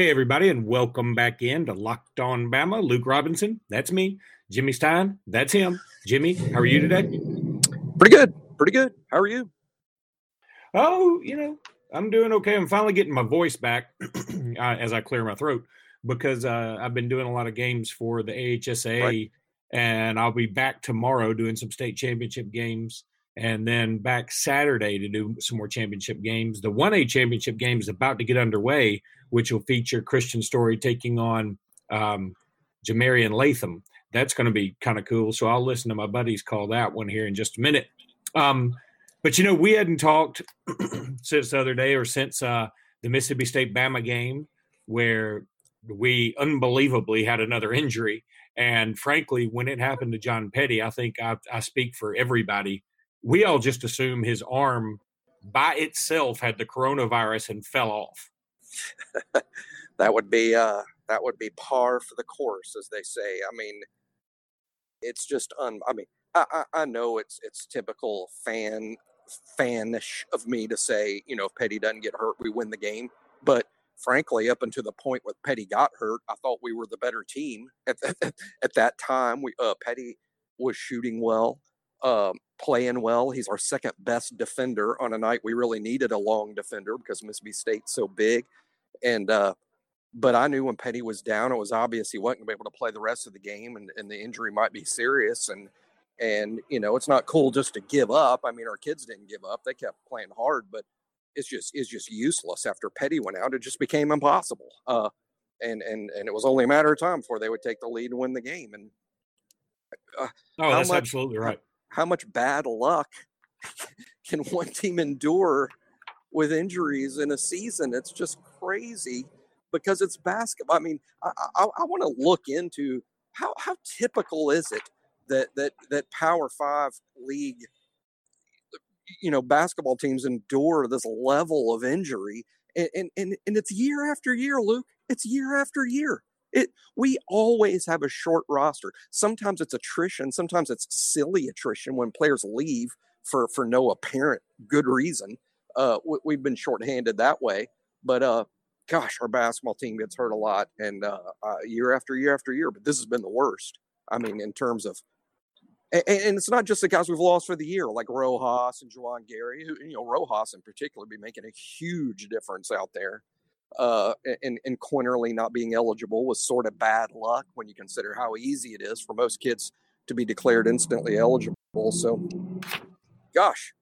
Hey, everybody, and welcome back in to Locked On Bama. Luke Robinson, that's me. Jimmy Stein, that's him. Jimmy, how are you today? Pretty good. Pretty good. How are you? Oh, you know, I'm doing okay. I'm finally getting my voice back uh, as I clear my throat because uh, I've been doing a lot of games for the AHSA, right. and I'll be back tomorrow doing some state championship games and then back Saturday to do some more championship games. The 1A championship game is about to get underway, which will feature Christian Story taking on um, Jamarian Latham. That's going to be kind of cool. So I'll listen to my buddies call that one here in just a minute. Um, but you know, we hadn't talked since the other day or since uh, the Mississippi State Bama game where we unbelievably had another injury. And frankly, when it happened to John Petty, I think I, I speak for everybody we all just assume his arm by itself had the coronavirus and fell off. that would be uh, that would be par for the course, as they say. I mean, it's just un. I mean, I, I, I know it's it's typical fan fanish of me to say, you know, if Petty doesn't get hurt, we win the game. But frankly, up until the point where Petty got hurt, I thought we were the better team at that, at that time. We uh, Petty was shooting well um, playing well. He's our second best defender on a night we really needed a long defender because Mississippi State's so big. And uh, but I knew when Petty was down, it was obvious he wasn't going to be able to play the rest of the game, and, and the injury might be serious. And and you know, it's not cool just to give up. I mean, our kids didn't give up; they kept playing hard, but it's just it's just useless. After Petty went out, it just became impossible. Uh, and and and it was only a matter of time before they would take the lead and win the game. And uh, oh, that's much, absolutely right how much bad luck can one team endure with injuries in a season? It's just crazy because it's basketball. I mean, I, I, I want to look into how, how typical is it that that that Power Five league, you know, basketball teams endure this level of injury, and and and, and it's year after year, Luke. It's year after year. It we always have a short roster. Sometimes it's attrition, sometimes it's silly attrition when players leave for for no apparent good reason. Uh, we, have been shorthanded that way, but uh, gosh, our basketball team gets hurt a lot, and uh, uh, year after year after year. But this has been the worst. I mean, in terms of, and, and, it's not just the guys we've lost for the year, like Rojas and Juwan Gary, who you know Rojas in particular be making a huge difference out there uh, and, and Quinerly not being eligible was sort of bad luck when you consider how easy it is for most kids to be declared instantly eligible. So, gosh,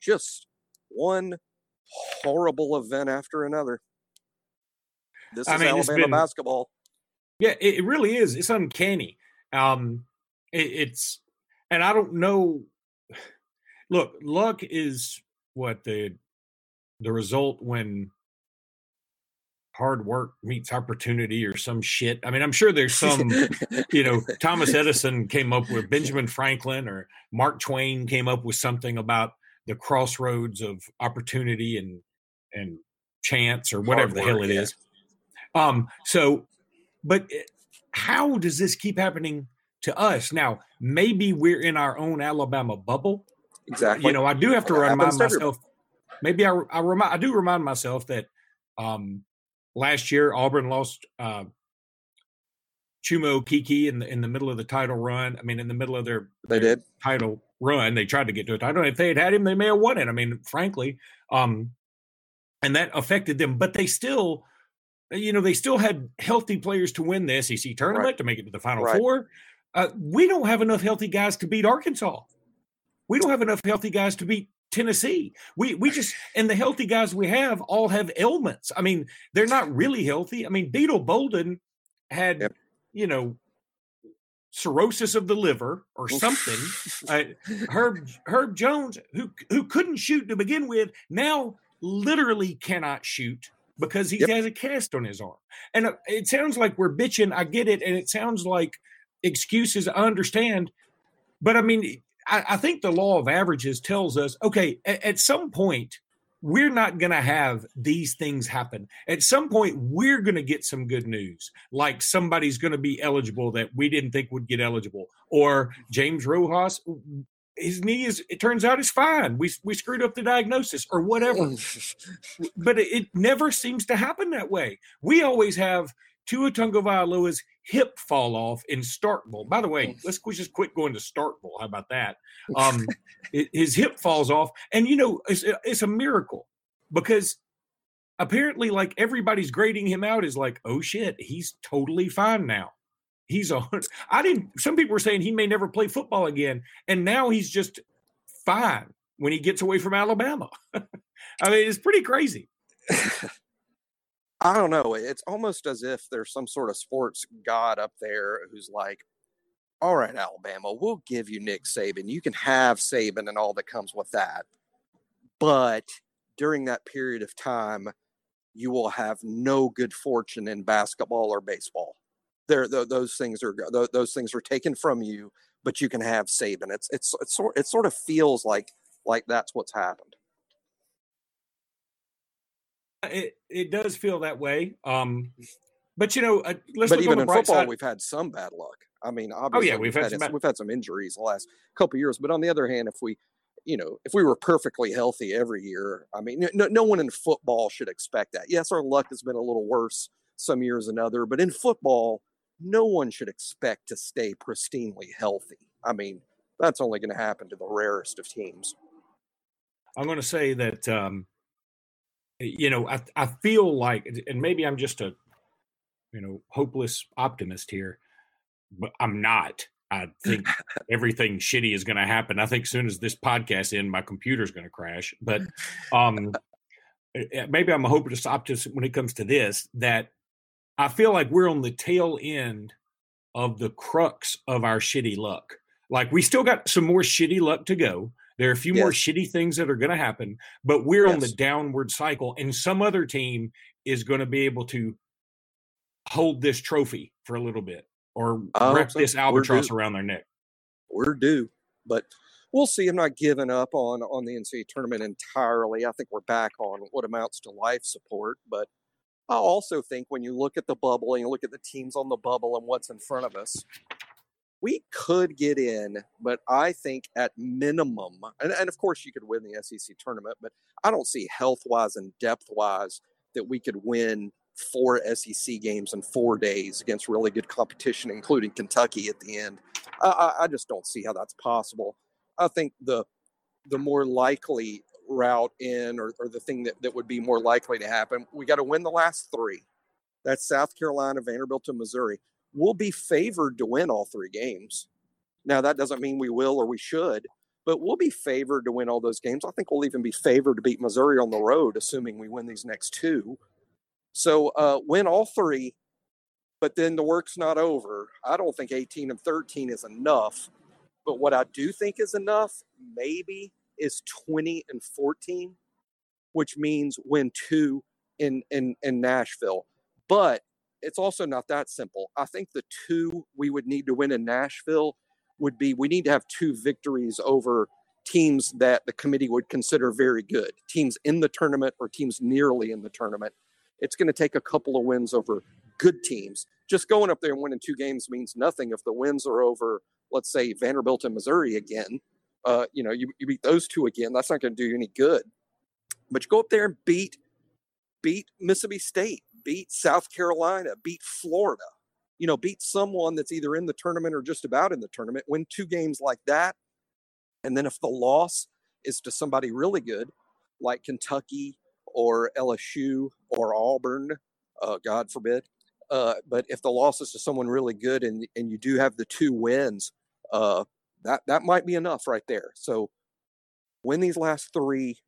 just one horrible event after another. This is I mean, Alabama been, basketball. Yeah, it really is. It's uncanny. Um, it, it's, and I don't know. Look, luck is what the the result when hard work meets opportunity or some shit. I mean, I'm sure there's some, you know, Thomas Edison came up with Benjamin Franklin or Mark Twain came up with something about the crossroads of opportunity and and chance or whatever the hell it yeah. is. Um so but eh, how does this keep happening to us? Now, maybe we're in our own Alabama bubble. Exactly. You know, I do have to remind myself maybe I I remind I do remind myself that um last year Auburn lost uh, Chuma Okeke in the in the middle of the title run. I mean, in the middle of their, they their did title run, they tried to get to a title. If they had had him, they may have won it. I mean, frankly, um, and that affected them. But they still, you know, they still had healthy players to win the SEC tournament right. to make it to the Final right. Four. Uh, we don't have enough healthy guys to beat Arkansas. We don't have enough healthy guys to beat Tennessee. We we just and the healthy guys we have all have ailments. I mean, they're not really healthy. I mean, Beetle Bolden had, yep. you know, cirrhosis of the liver or something. uh, Herb Herb Jones, who who couldn't shoot to begin with, now literally cannot shoot because he yep. has a cast on his arm. And uh, it sounds like we're bitching. I get it, and it sounds like excuses. I understand, but I mean, I, I think the law of averages tells us okay, at, at some point, we're not going to have these things happen. At some point, we're going to get some good news, like somebody's going to be eligible that we didn't think would get eligible, or James Rojas. his knee is it turns out is fine. We we screwed up the diagnosis or whatever. but it, it, never seems to happen that way. We always have Tua Tagovailoa's hip fall off in Starkville. By the way, let's just quit going to Starkville. How about that? Um, his hip falls off, and you know it's it's a miracle because apparently, like everybody's grading him out is like, oh shit, he's totally fine now. He's on. I didn't. Some people were saying he may never play football again, and now he's just fine when he gets away from Alabama. I mean, it's pretty crazy. I don't know. It's almost as if there's some sort of sports god up there who's like, all right, Alabama, we'll give you Nick Saban. You can have Saban and all that comes with that. But during that period of time, you will have no good fortune in basketball or baseball there those things are those things are taken from you but you can have Saban. It's it's it's sort it sort of feels like like that's what's happened. It it does feel that way. Um, but you know, uh, let's but even in football, side. we've had some bad luck. I mean, obviously, oh yeah, we've, we've had, had some we've had some injuries the last couple years. But on the other hand, if we, you know, if we were perfectly healthy every year, I mean, no, no one in football should expect that. Yes, our luck has been a little worse some years than other, but in football, no one should expect to stay pristinely healthy. I mean, that's only going to happen to the rarest of teams. I'm going to say that, um, you know, I, I feel like, and maybe I'm just a, you know, hopeless optimist here, but I'm not. I think everything shitty is going to happen. I think as soon as this podcast ends, my computer's going to crash. But um, eh, eh, maybe I'm a hopeless optimist when it comes to this. That I feel like we're on the tail end of the crux of our shitty luck. Like we still got some more shitty luck to go. There are a few yes. more shitty things that are going to happen, but we're yes. on the downward cycle, and some other team is going to be able to hold this trophy for a little bit or oh, wrap this albatross around their neck. We're due, but we'll see. I'm not giving up on on the NCAA tournament entirely. I think we're back on what amounts to life support, but I also think when you look at the bubble and you look at the teams on the bubble and what's in front of us, we could get in, but I think at minimum, and, and of course you could win the SEC tournament, but I don't see health wise and depth wise that we could win four SEC games in four days against really good competition, including Kentucky at the end. I, I just don't see how that's possible. I think the the more likely route in or, or the thing that, that would be more likely to happen. We got to win the last three. That's South Carolina, Vanderbilt, and Missouri. We'll be favored to win all three games. Now, that doesn't mean we will or we should, but we'll be favored to win all those games. I think we'll even be favored to beat Missouri on the road, assuming we win these next two. So, uh, win all three, but then the work's not over. I don't think 18 and 13 is enough. But what I do think is enough, maybe, is 20 and 14, which means win two in, in, in Nashville. But it's also not that simple. I think the two we would need to win in Nashville would be we need to have two victories over teams that the committee would consider very good, teams in the tournament or teams nearly in the tournament. It's going to take a couple of wins over good teams. Just going up there and winning two games means nothing if the wins are over, let's say, Vanderbilt and Missouri again uh, you know, you, you beat those two again. That's not going to do you any good. But you go up there and beat beat Mississippi State, beat South Carolina, beat Florida. You know, beat someone that's either in the tournament or just about in the tournament. Win two games like that, and then if the loss is to somebody really good, like Kentucky or LSU or Auburn, uh, God forbid. Uh, but if the loss is to someone really good and and you do have the two wins, uh, that that might be enough right there. So win these last three,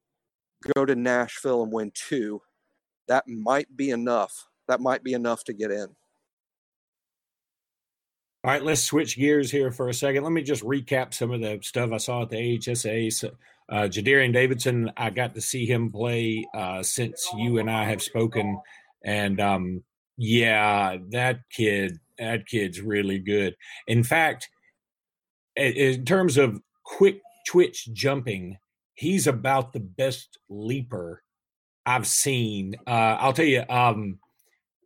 go to Nashville and win two. That might be enough. That might be enough to get in. All right, let's switch gears here for a second. Let me just recap some of the stuff I saw at the AHSA. So, uh, Jadarian Davidson, I got to see him play uh, since you and I have spoken, and um, yeah, that kid, that kid's really good. In fact, in terms of quick twitch jumping, he's about the best leaper I've seen. Uh, I'll tell you, um,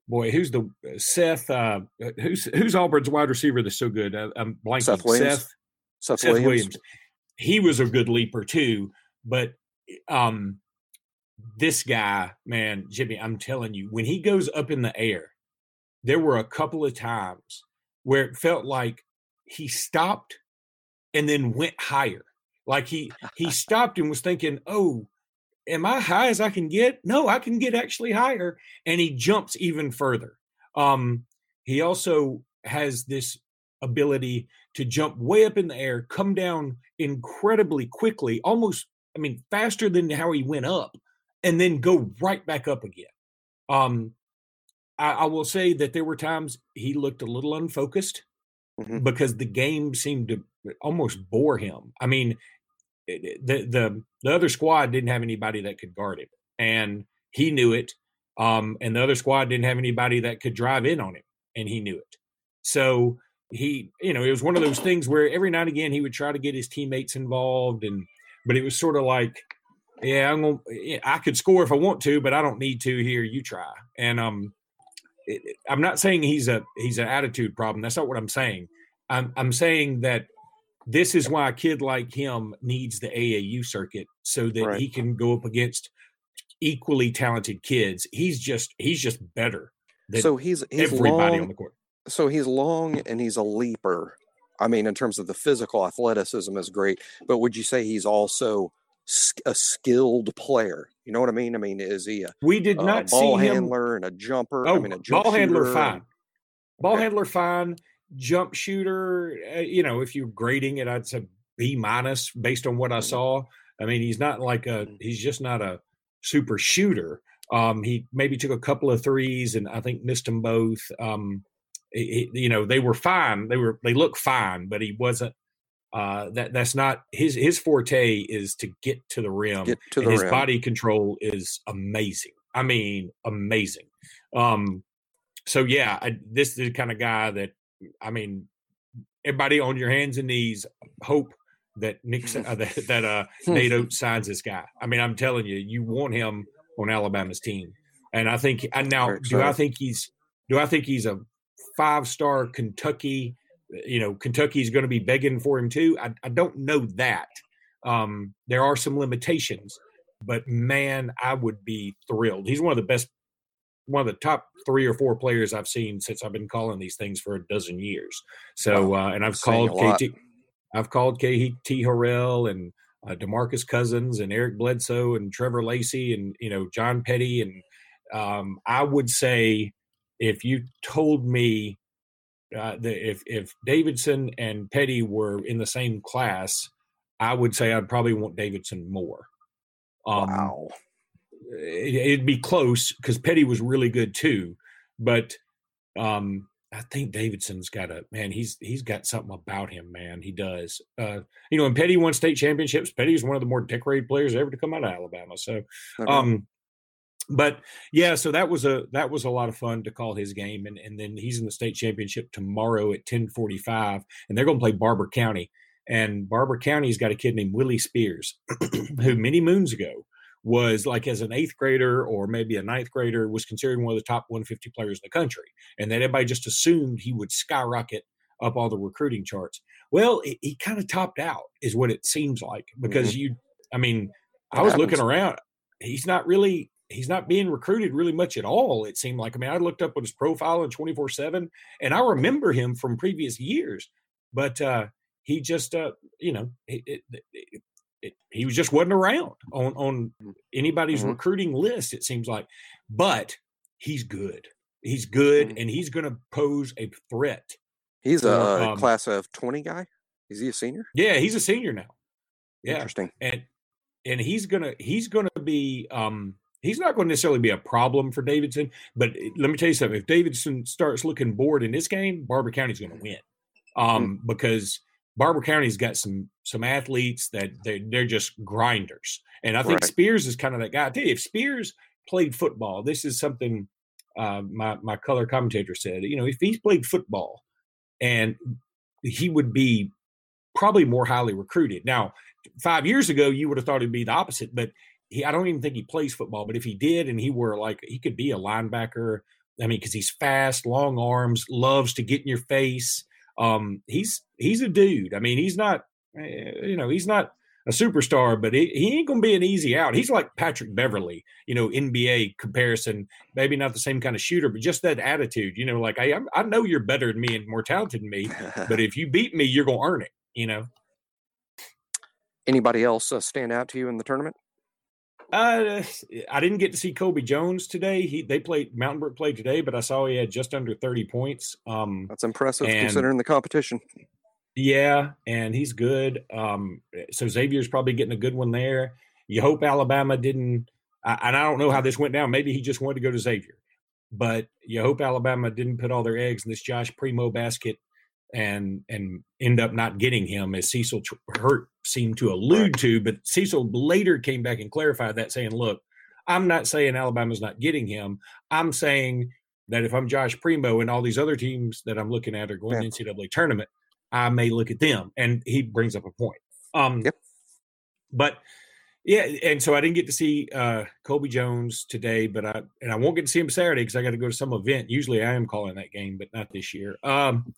boy, who's the Seth? Uh, who's who's Auburn's wide receiver that's so good? Uh, I'm blanking. Seth Williams. Seth, Seth, Seth Williams. Williams. he was a good leaper too. But um, this guy, man, Jimmy, I'm telling you, when he goes up in the air, there were a couple of times where it felt like he stopped and then went higher. Like he he stopped and was thinking, "Oh, am I high as I can get? No, I can get actually higher." And he jumps even further. Um, he also has this ability to jump way up in the air, come down incredibly quickly, almost, I mean, faster than how he went up, and then go right back up again. Um, I, I will say that there were times he looked a little unfocused mm-hmm. because the game seemed to almost bore him. I mean, the the the other squad didn't have anybody that could guard him, and he knew it. Um, and the other squad didn't have anybody that could drive in on him, and he knew it. So he, you know, it was one of those things where every now and again he would try to get his teammates involved, and but it was sort of like, yeah, I'm gonna, I could score if I want to, but I don't need to. Here, you try. And um, it, I'm not saying he's a he's an attitude problem. That's not what I'm saying. I'm I'm saying that this is why a kid like him needs the AAU circuit so that right. he can go up against equally talented kids. He's just he's just better. so he's, he's everybody long, on the court. So he's long and he's a leaper. I mean, in terms of the physical athleticism is great, but would you say he's also a skilled player? You know what I mean? I mean, is he a we did not a ball handler him. and a jumper? Oh, I mean, a ball handler fine. Ball okay. handler fine. Jump shooter. Uh, you know, if you're grading it, I'd say B minus based on what I mm-hmm. saw. I mean, he's not like a. Mm-hmm. He's just not a super shooter. Um, he maybe took a couple of threes and I think missed them both. Um, you know, they were fine. They were they look fine, but he wasn't. Uh, that that's not his his forte is to get to the rim. Get to the his rim. body control is amazing. I mean, amazing. Um, so yeah, I, this is the kind of guy that I mean, everybody on your hands and knees hope that Nick uh, that, that uh, Nate Oats signs this guy. I mean, I'm telling you, you want him on Alabama's team, and I think and now do I think he's do I think he's a five star Kentucky? You know, Kentucky's going to be begging for him too. I, I don't know that. Um, there are some limitations, but man, I would be thrilled. He's one of the best, one of the top three or four players I've seen since I've been calling these things for a dozen years. So, uh, and I've called KT. I've called KT Harrell and uh, Demarcus Cousins and Eric Bledsoe and Trevor Lacey and you know John Petty and um, I would say if you told me uh, that if if Davidson and Petty were in the same class, I would say I'd probably want Davidson more. Um, wow, it, would be close because Petty was really good too, but um, I think Davidson's got a man. He's he's got something about him, man. He does. Uh, you know, and Petty won state championships. Petty is one of the more decorated players ever to come out of Alabama. So, um, but yeah, so that was a that was a lot of fun to call his game, and and then he's in the state championship tomorrow at ten forty five, and they're going to play Barbour County. And Barbour County's got a kid named Willie Spears, who many moons ago was like as an eighth grader or maybe a ninth grader was considered one of the top 150 players in the country and that everybody just assumed he would skyrocket up all the recruiting charts well he, he kind of topped out is what it seems like because mm-hmm. you i mean i was happens. looking around he's not really he's not being recruited really much at all it seemed like i mean i looked up on his profile in 24 7 and i remember him from previous years but uh he just uh you know it, it, it, it, he was just wasn't around on on mm. anybody's mm-hmm. recruiting list. It seems like, but he's good. He's good, mm-hmm. and he's going to pose a threat. He's a um, class of twenty guy. Is he a senior? Yeah, he's a senior now. Yeah, interesting. And and he's gonna he's gonna be um he's not going to necessarily be a problem for Davidson. But let me tell you something: if Davidson starts looking bored in this game, Barbour County's going to win mm. um, mm-hmm. because Barbour County's got some some athletes that they, they're just grinders, and I think right. Spears is kind of that guy. I tell you, if Spears played football, this is something uh, my my color commentator said. You know, if he's played football, and he would be probably more highly recruited. Now, five years ago, you would have thought it'd be the opposite, but he, I don't even think he plays football. But if he did, and he were like, he could be a linebacker. I mean, because he's fast, long arms, loves to get in your face. Um, he's he's a dude. I mean, he's not Eh, you know, he's not a superstar, but he, he ain't to be an easy out. He's like Patrick Beverley, you know, NBA comparison. Maybe not the same kind of shooter, but just that attitude. You know, like I I know you're better than me and more talented than me, but if you beat me, you're to earn it. You know. Anybody else uh, stand out to you in the tournament? Uh, I didn't get to see Colby Jones today. He they played Mountain Brook played today, but I saw he had just under thirty points. Um, That's impressive and, considering the competition. Yeah, and he's good. Um, so Xavier's probably getting a good one there. You hope Alabama didn't, I, and I don't know how this went down. Maybe he just wanted to go to Xavier, but you hope Alabama didn't put all their eggs in this Josh Primo basket and and end up not getting him as Cecil Hurt seemed to allude right. to. But Cecil later came back and clarified that, saying, "Look, I'm not saying Alabama's not getting him. I'm saying that if I'm Josh Primo and all these other teams that I'm looking at are going yeah. to NCAA tournament, I may look at them." And he brings up a point. Um, yep. But yeah, and so I didn't get to see uh, Colby Jones today, but I and I won't get to see him Saturday because I got to go to some event. Usually I am calling that game, but not this year. Um,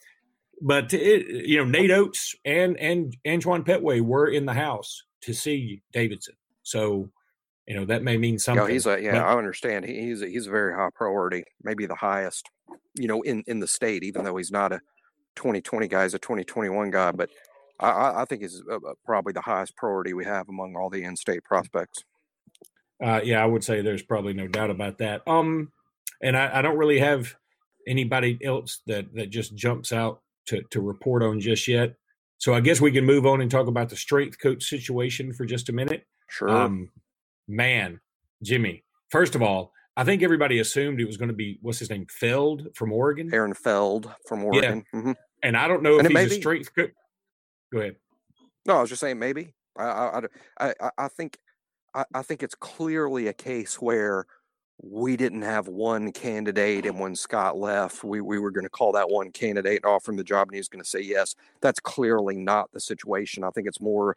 but it, you know, Nate Oats and and Antoine Petway were in the house to see Davidson. So, you know, that may mean something. Yeah, he's a yeah, but, I understand. He, he's a, he's a very high priority, maybe the highest, you know, in in the state. Even though he's not a 2020 guy, he's a 2021 guy. But I, I think he's uh, uh, probably the highest priority we have among all the in-state prospects. Uh, yeah, I would say there's probably no doubt about that. Um, and I, I don't really have anybody else that that just jumps out to, to report on just yet. So I guess we can move on and talk about the strength coach situation for just a minute. Sure. Um, man, Jimmy. First of all, I think everybody assumed it was going to be what's his name, Feld from Oregon. Aaron Feld from Oregon. Yeah. Mm-hmm. And I don't know and if he's a strength coach. Go ahead. No, I was just saying maybe. I I I, I think I, I think it's clearly a case where we didn't have one candidate and when scott left we, we were going to call that one candidate and offer him the job and he was going to say yes that's clearly not the situation i think it's more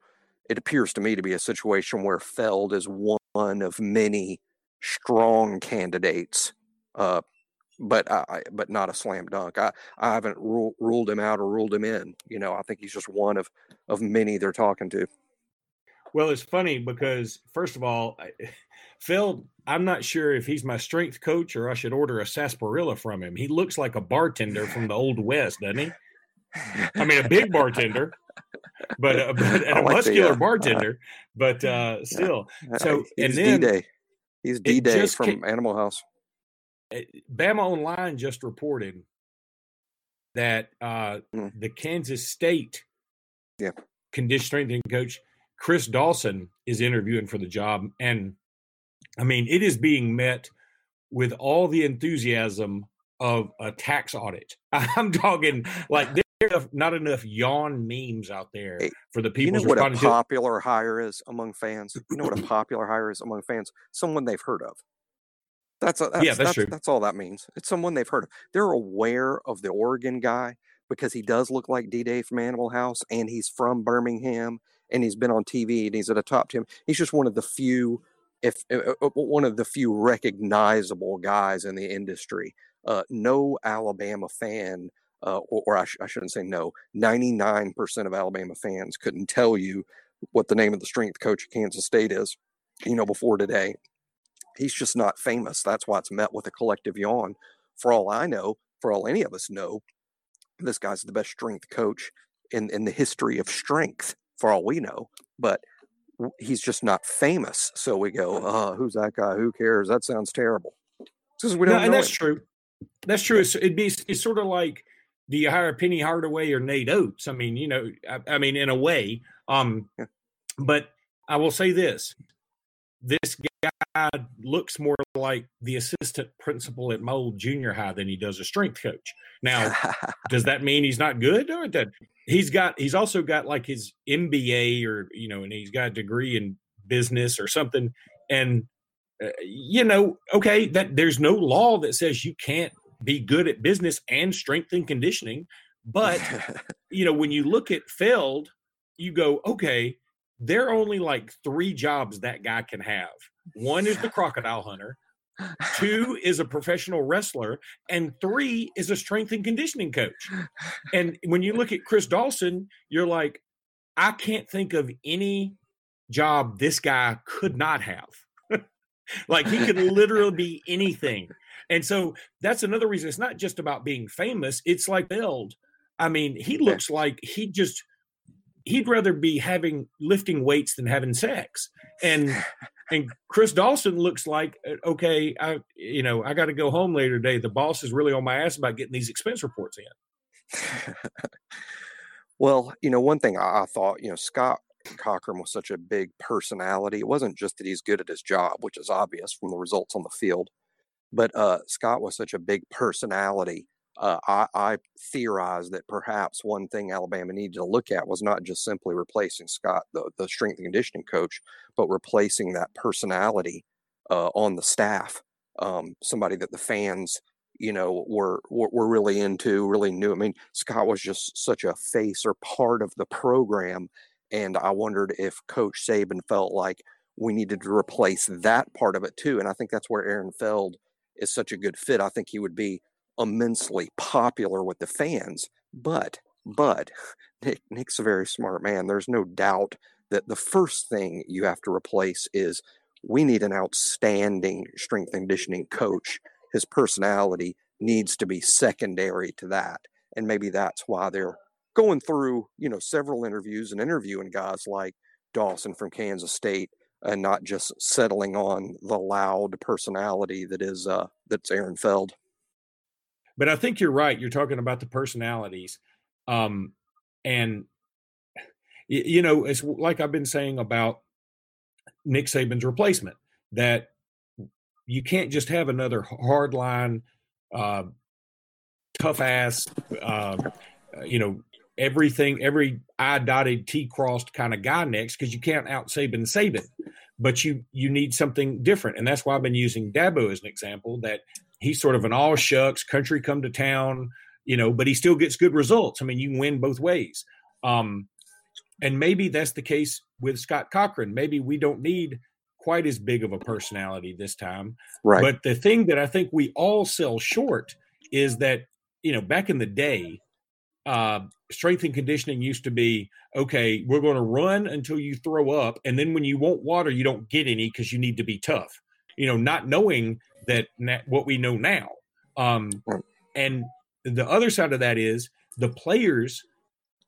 it appears to me to be a situation where feld is one of many strong candidates uh, but I, but not a slam dunk. I, I haven't ru- ruled him out or ruled him in. You know, I think he's just one of of many they're talking to. Well, it's funny because first of all, Feld, I'm not sure if he's my strength coach or I should order a sarsaparilla from him. He looks like a bartender from the old west, doesn't he? I mean, a big bartender, but, uh, but a like muscular the, uh, bartender, uh, but uh, still. So he's and then D-Day. He's D Day from came, Animal House. Eh, Bama Online just reported that uh, mm. the Kansas State yeah. condition strengthening coach Chris Dawson is interviewing for the job, and I mean, it is being met with all the enthusiasm of a tax audit. I'm talking like there's not enough yawn memes out there for the people. You know what a popular hire is among fans. You know what a popular hire is among fans. Someone they've heard of. That's, uh, a, that's yeah, that's, that's, true. That's all that means. It's someone they've heard of. They're aware of the Oregon guy because he does look like D Day from Animal House, and he's from Birmingham, and he's been on TV, and he's at a top team. He's just one of the few if uh, uh, one of the few recognizable guys in the industry. Uh, no Alabama fan, uh, or, or I, sh- I, shouldn't say no, 99% of Alabama fans couldn't tell you what the name of the strength coach at Kansas State is, you know, before today. He's just not famous. That's why it's met with a collective yawn. For all I know, for all any of us know, this guy's the best strength coach in, in the history of strength, for all we know. But he's just not famous. So we go, oh, who's that guy? Who cares? That sounds terrible. Because we don't. No, and that's true. That's true. It's, it'd be it's sort of like do you hire Penny Hardaway or Nate Oats? I mean, you know, I, I mean, in a way. Um, yeah. But I will say this: this guy looks more like the assistant principal at Mold Junior High than he does a strength coach. Now, does that mean he's not good? Or that he's got he's also got like his MBA or you know, and he's got a degree in business or something. And uh, you know, okay, that there's no law that says you can't be good at business and strength and conditioning. But you know, when you look at Feld, you go, okay, there are only like three jobs that guy can have. One is the crocodile hunter, two is a professional wrestler, and three is a strength and conditioning coach. And when you look at Chris Dawson, you're like, I can't think of any job this guy could not have. like he could literally be anything. And so that's another reason it's not just about being famous, it's like Feld. I mean, he looks like he just he'd rather be having lifting weights than having sex. And and Chris Dawson looks like uh, okay, I you know, I got to go home later today. The boss is really on my ass about getting these expense reports in. well, you know, one thing I, I thought, you know, Scott Cochran was such a big personality. It wasn't just that he's good at his job, which is obvious from the results on the field, but uh, Scott was such a big personality. Uh, I, I theorize that perhaps one thing Alabama needed to look at was not just simply replacing Scott, the, the strength and conditioning coach, but replacing that personality uh, on the staff. Um, somebody that the fans, you know, were, were, were really into, really knew. I mean, Scott was just such a face or part of the program and I wondered if Coach Saban felt like we needed to replace that part of it too. And I think that's where Aaron Feld is such a good fit. I think he would be immensely popular with the fans. But, but Nick, Nick's a very smart man. There's no doubt that the first thing you have to replace is we need an outstanding strength conditioning coach. His personality needs to be secondary to that. And maybe that's why they're going through, you know, several interviews and interviewing guys like Dawson from Kansas State and not just settling on the loud personality that is uh that's Aaron Feld. But I think you're right. You're talking about the personalities. Um and you know, it's like I've been saying about Nick Saban's replacement that you can't just have another hardline, uh, tough ass, uh, you know, everything, every I dotted, T crossed kind of guy next because you can't out Saban Saban, but you you need something different, and that's why I've been using Dabo as an example. That he's sort of an all shucks country come to town, you know, but he still gets good results. I mean, you can win both ways. Um, and maybe that's the case with Scott Cochran. Maybe we don't need quite as big of a personality this time. Right. But the thing that I think we all sell short is that, you know, back in the day, uh, strength and conditioning used to be okay, we're going to run until you throw up. And then when you want water, you don't get any because you need to be tough. You know, not knowing that na- what we know now. Um, and the other side of that is the players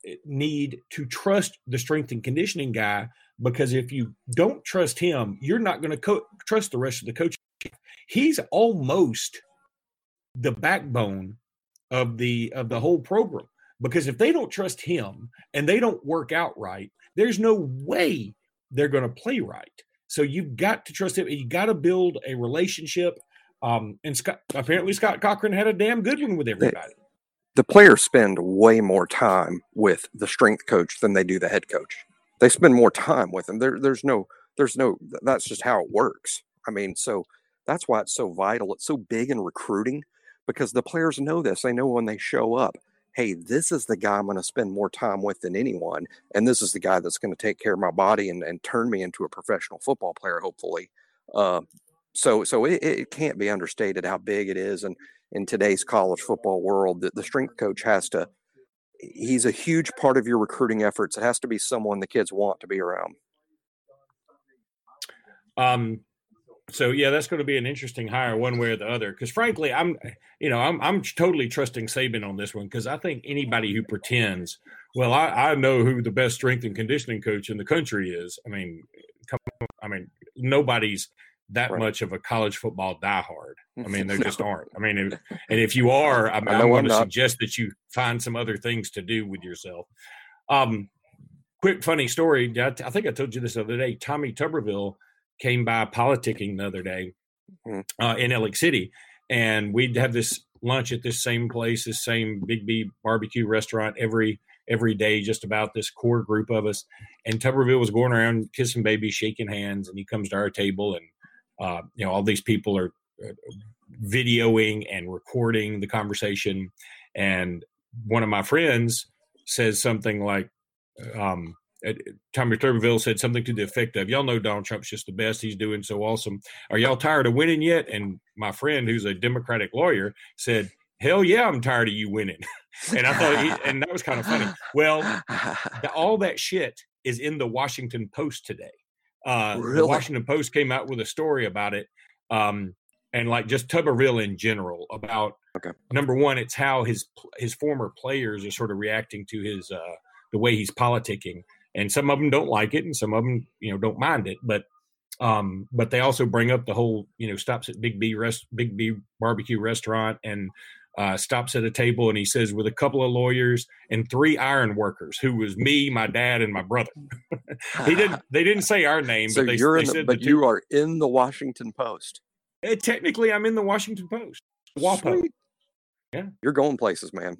eh, need to trust the strength and conditioning guy because if you don't trust him, you're not going to co- trust the rest of the coach. He's almost the backbone of the of the whole program because if they don't trust him and they don't work out right, there's no way they're going to play right. So you've got to trust him. You got to build a relationship. Um, and Scott, apparently Scott Cochran had a damn good one with everybody. The, the players spend way more time with the strength coach than they do the head coach. They spend more time with them. There, there's no, there's no. That's just how it works. I mean, so that's why it's so vital. It's so big in recruiting because the players know this. They know when they show up hey, this is the guy I'm going to spend more time with than anyone. And this is the guy that's going to take care of my body and, and turn me into a professional football player, hopefully. Uh, so so it, it can't be understated how big it is. And in today's college football world, that the strength coach has to, he's a huge part of your recruiting efforts. It has to be someone the kids want to be around. Um, so yeah, that's going to be an interesting hire one way or the other. Because frankly, I'm you know I'm I'm totally trusting Saban on this one because I think anybody who pretends, well, I, I know who the best strength and conditioning coach in the country is. I mean, come, I mean nobody's that right. much of a college football diehard. I mean, there just aren't. I mean, if, and if you are, I, am going to suggest that you find some other things to do with yourself. Um, quick funny story. I, I think I told you this the other day. Tommy Tuberville came by politicking the other day mm. uh, in Alex City, and we'd have this lunch at this same place, this same Big B barbecue restaurant every every day, just about this core group of us. And Tuberville was going around kissing babies, shaking hands, and he comes to our table, and uh, you know all these people are uh, videoing and recording the conversation, and one of my friends says something like. Um, Tommy Tuberville said something to the effect of, "Y'all know Donald Trump's just the best. He's doing so awesome. Are y'all tired of winning yet?" And my friend, who's a Democratic lawyer, said, hell yeah, I'm tired of you winning. and I thought, he, and that was kind of funny. Well, the, all that shit is in the Washington Post today. Uh, Really? The Washington Post came out with a story about it, um, and like just Tuberville in general about Okay. number one, it's how his his former players are sort of reacting to his uh, the way he's politicking, and some of them don't like it, and some of them you know don't mind it, but um, but they also bring up the whole you know stops at Big B rest Big B barbecue restaurant and uh, stops at a table and he says with a couple of lawyers and three iron workers who was me, my dad, and my brother. he didn't. They didn't say our name, So but they, you're they in, the, said but you are in the Washington Post. two- eh, technically I'm in the Washington Post. WAPO. Sweet. Yeah. You're going places, man.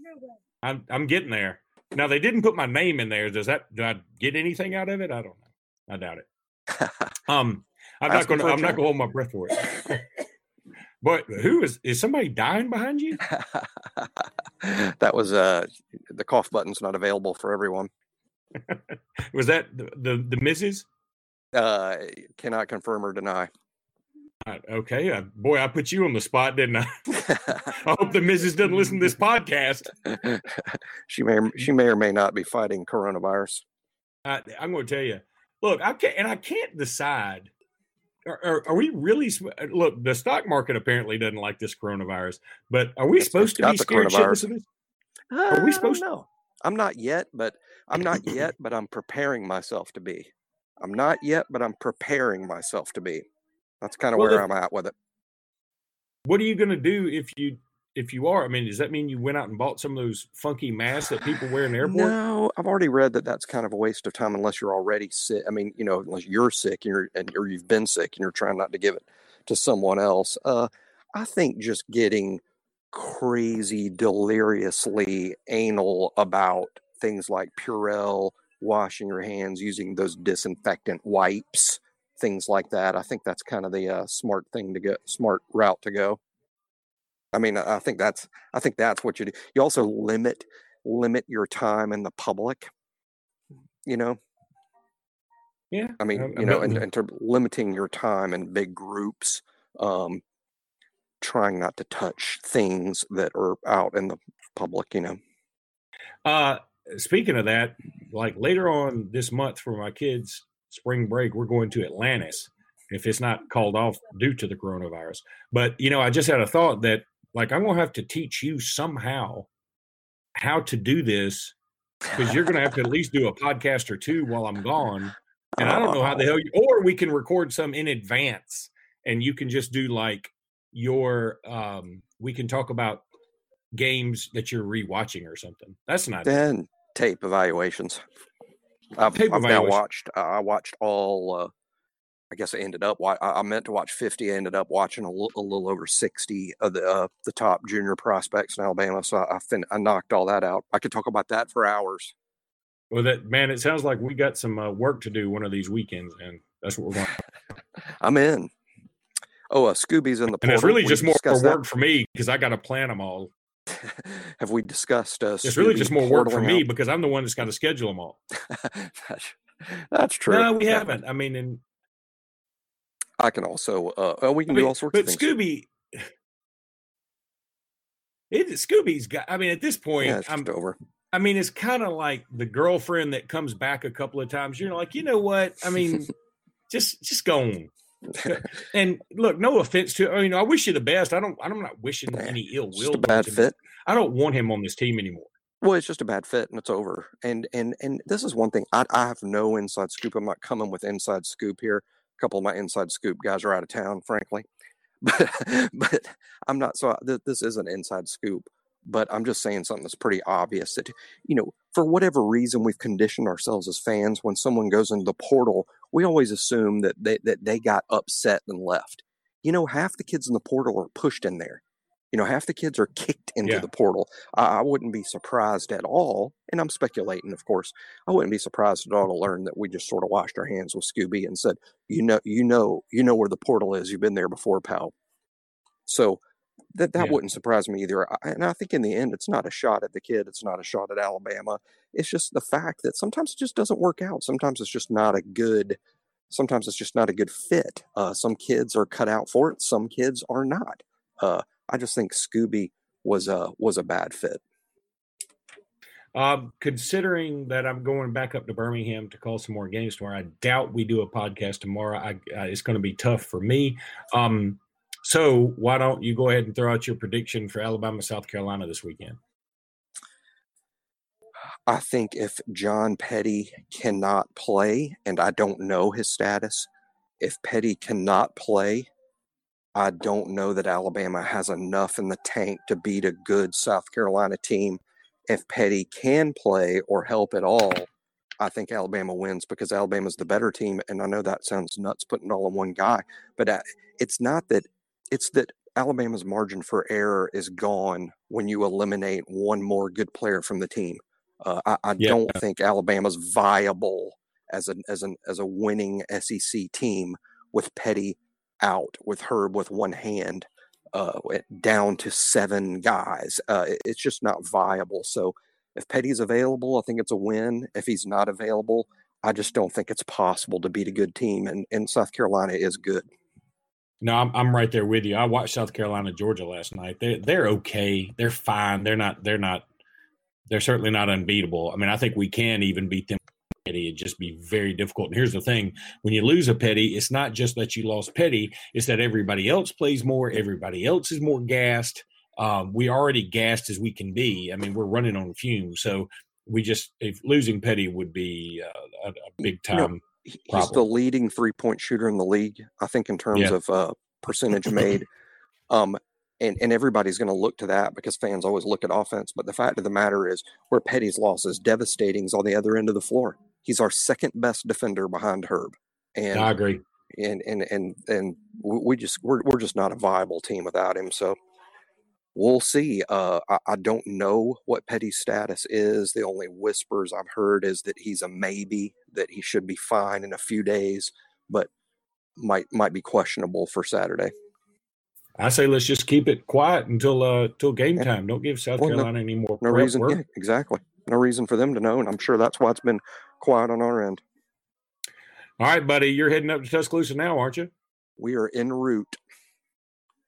I'm I'm getting there. Now they didn't put my name in there. Does that do I get anything out of it? I don't know. I doubt it. Um, I'm Ask not gonna for a I'm not gonna hold my breath for it. but who is is somebody dying behind you? that was uh the cough button's not available for everyone. Was that the the, the missus? Uh cannot confirm or deny. Uh, okay, uh, boy, I put you on the spot, didn't I? I hope the missus doesn't listen to this podcast. she may or, she may or may not be fighting coronavirus. I, I'm going to tell you. Look, I can't, and I can't decide. Are, are, we really? uh, Look, the stock market apparently doesn't like this coronavirus, but are we It's- supposed it's to be the scared shitless of this? Are we supposed to- I'm not yet, but I'm not yet, but I'm preparing myself to be. I'm not yet, but I'm preparing myself to be. That's kind of Well, where I'm at with it. What are you going to do if you if you are? I mean, does that mean you went out and bought some of those funky masks that people wear in the airport? No, I've already read that that's kind of a waste of time unless you're already sick. I mean, you know, unless you're sick and you're and or you've been sick and you're trying not to give it to someone else. Uh, I think just getting crazy, deliriously anal about things like Purell, washing your hands, using those disinfectant wipes, things like that. I think that's kind of the uh, smart thing to go, smart route to go. I mean, I think that's I think that's what you do. You also limit limit your time in the public. You know, Yeah, I mean, I- I you know, in, in terms limiting your time in big groups, um, trying not to touch things that are out in the public. You know, Uh, speaking of that, like later on this month for my kids' spring break, we're going to Atlantis if it's not called off due to the coronavirus. But you know, I just had a thought that like I'm gonna have to teach you somehow how to do this because you're gonna have to at least do a podcast or two while I'm gone. And I don't know how the hell you or we can record some in advance and you can just do like your um we can talk about games that you're rewatching or something. That's not then tape evaluations. I've, Tape I've now evaluation. watched. I watched all. I guess I ended up. I I meant to watch fifty. I ended up watching a little, over sixty of the uh, the top junior prospects in Alabama. So I, I, fin- I knocked all that out. I could talk about that for hours. Well, that man, it sounds like we got some uh, work to do one of these weekends, and that's what we're going. I'm in. Oh, uh, Scooby's in the. And it's really We just more discussed that. work for me because I got to plan them all. Have we discussed? Uh, It's really just more work for me out? because I'm the one that's got to schedule them all. that's, that's true. No, we haven't. I mean, and I can also. Uh, oh, we I can mean, do all sorts but of things. But Scooby, it Scooby's got. I mean, at this point, yeah, it's I'm. just over. I mean, it's kind of like the girlfriend that comes back a couple of times. You're like, you know what? I mean, just just go on. And look, no offense to. I mean, I wish you the best. I don't. I'm not wishing Nah, any ill will. just a bad fit. I don't want him on this team anymore. Well, it's just a bad fit, and it's over. And and and this is one thing. I I have no inside scoop. I'm not coming with inside scoop here. Couple of my inside scoop guys are out of town, frankly. But but I'm not. So th- this is an inside scoop. But I'm just saying something that's pretty obvious that you know, for whatever reason, we've conditioned ourselves as fans. When someone goes into the portal, we always assume that they that they got upset and left. You know, half the kids in the portal are pushed in there. You know, half the kids are kicked into Yeah. the portal. I, I wouldn't be surprised at all, and I'm speculating, of course. I wouldn't be surprised at all to learn that we just sort of washed our hands with Scooby and said, "You know, you know, you know where the portal is. You've been there before, pal." So that that Yeah. wouldn't surprise me either. I- And I think in the end, it's not a shot at the kid. It's not a shot at Alabama. It's just the fact that sometimes it just doesn't work out. Sometimes it's just not a good. Sometimes it's just not a good fit. Uh, some kids are cut out for it. Some kids are not. Uh, I just think Scooby was a was a bad fit. Um, considering that I'm going back up to Birmingham to call some more games tomorrow, I doubt we do a podcast tomorrow. I, uh, it's going to be tough for me. Um, so why don't you go ahead and throw out your prediction for Alabama, South Carolina this weekend? I think if John Petty cannot play, and I don't know his status, if Petty cannot play, I don't know that Alabama has enough in the tank to beat a good South Carolina team if Petty can play or help at all, I think Alabama wins because Alabama's the better team. And I know that sounds nuts putting it all in one guy, but uh, it's not that, it's that Alabama's margin for error is gone when you eliminate one more good player from the team. Uh, I, I yeah. don't think Alabama's viable as an as an as a winning SEC team with Petty out, with Herb with one hand uh, down to seven guys. Uh, it's just not viable. So if Petty's available, I think it's a win. If he's not available, I just don't think it's possible to beat a good team. And, and South Carolina is good. No, I'm, I'm right there with you. I watched South Carolina, Georgia last night. They're they're okay. They're fine. They're not. They're not. They're certainly not unbeatable. I mean, I think we can even beat them Petty. It'd just be very difficult. And here's the thing when you lose a Petty, it's not just that you lost Petty, it's that everybody else plays more, everybody else is more gassed. Um, we already gassed as we can be. I mean, we're running on fumes. So we just, if losing Petty would be uh, a, a, big time. You know, he's problem. the leading three point shooter in the league, I think, in terms yeah. of uh, percentage made. Um, and, and everybody's going to look to that because fans always look at offense. But the fact of the matter is, where Petty's loss is devastating is on the other end of the floor. He's our second best defender behind Herb. And I agree. And and and and we just we're we're just not a viable team without him. So we'll see. Uh, I, I, don't know what Petty's status is. The only whispers I've heard is that he's a maybe, that he should be fine in a few days, but might might be questionable for Saturday. I say let's just keep it quiet until uh till game time. Don't give South well, Carolina no, any more. No reason, yeah, exactly. No reason for them to know, and I'm sure that's why it's been quiet on our end. All right, buddy, you're heading up to Tuscaloosa now, aren't you? We are en route.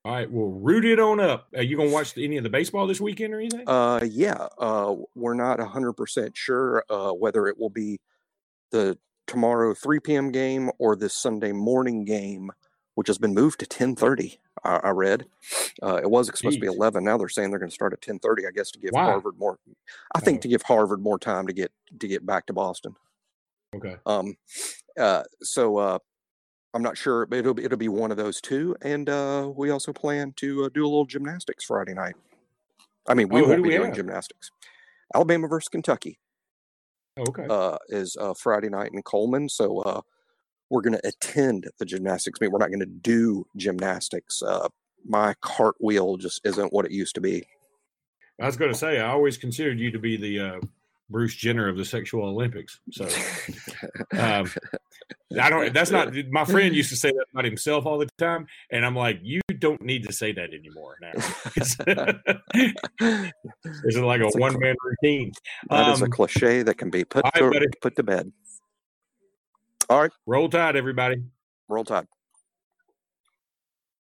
All right, well, root it on up. Are you gonna watch any of the baseball this weekend or anything? Uh, yeah. Uh, we're not hundred percent sure uh, whether it will be the tomorrow 3 p.m. game or this Sunday morning game, which has been moved to 10:30. I, I read uh, it was supposed Jeez. to be 11. Now they're saying they're going to start at 10:30. I guess to give wow. Harvard more. I think oh. to give Harvard more time to get to get back to Boston. Okay. Um. Uh. So. Uh. I'm not sure, but it'll be, it'll be one of those two. And uh, we also plan to uh, do a little gymnastics Friday night. I mean, we oh, won't be doing have? gymnastics. Alabama versus Kentucky. Oh, okay. Uh, is uh, Friday night in Coleman. So uh, we're going to attend the gymnastics meet. We're not going to do gymnastics. Uh, my cartwheel just isn't what it used to be. I was going to say, I always considered you to be the uh, Bruce Jenner of the sexual Olympics. So um, I don't. That's not. My friend used to say that about himself all the time, and I'm like, you don't need to say that anymore now. it's like a one man routine. That um, is a um, cliche that can be put to, put to bed. All right. Roll Tide, everybody. Roll Tide.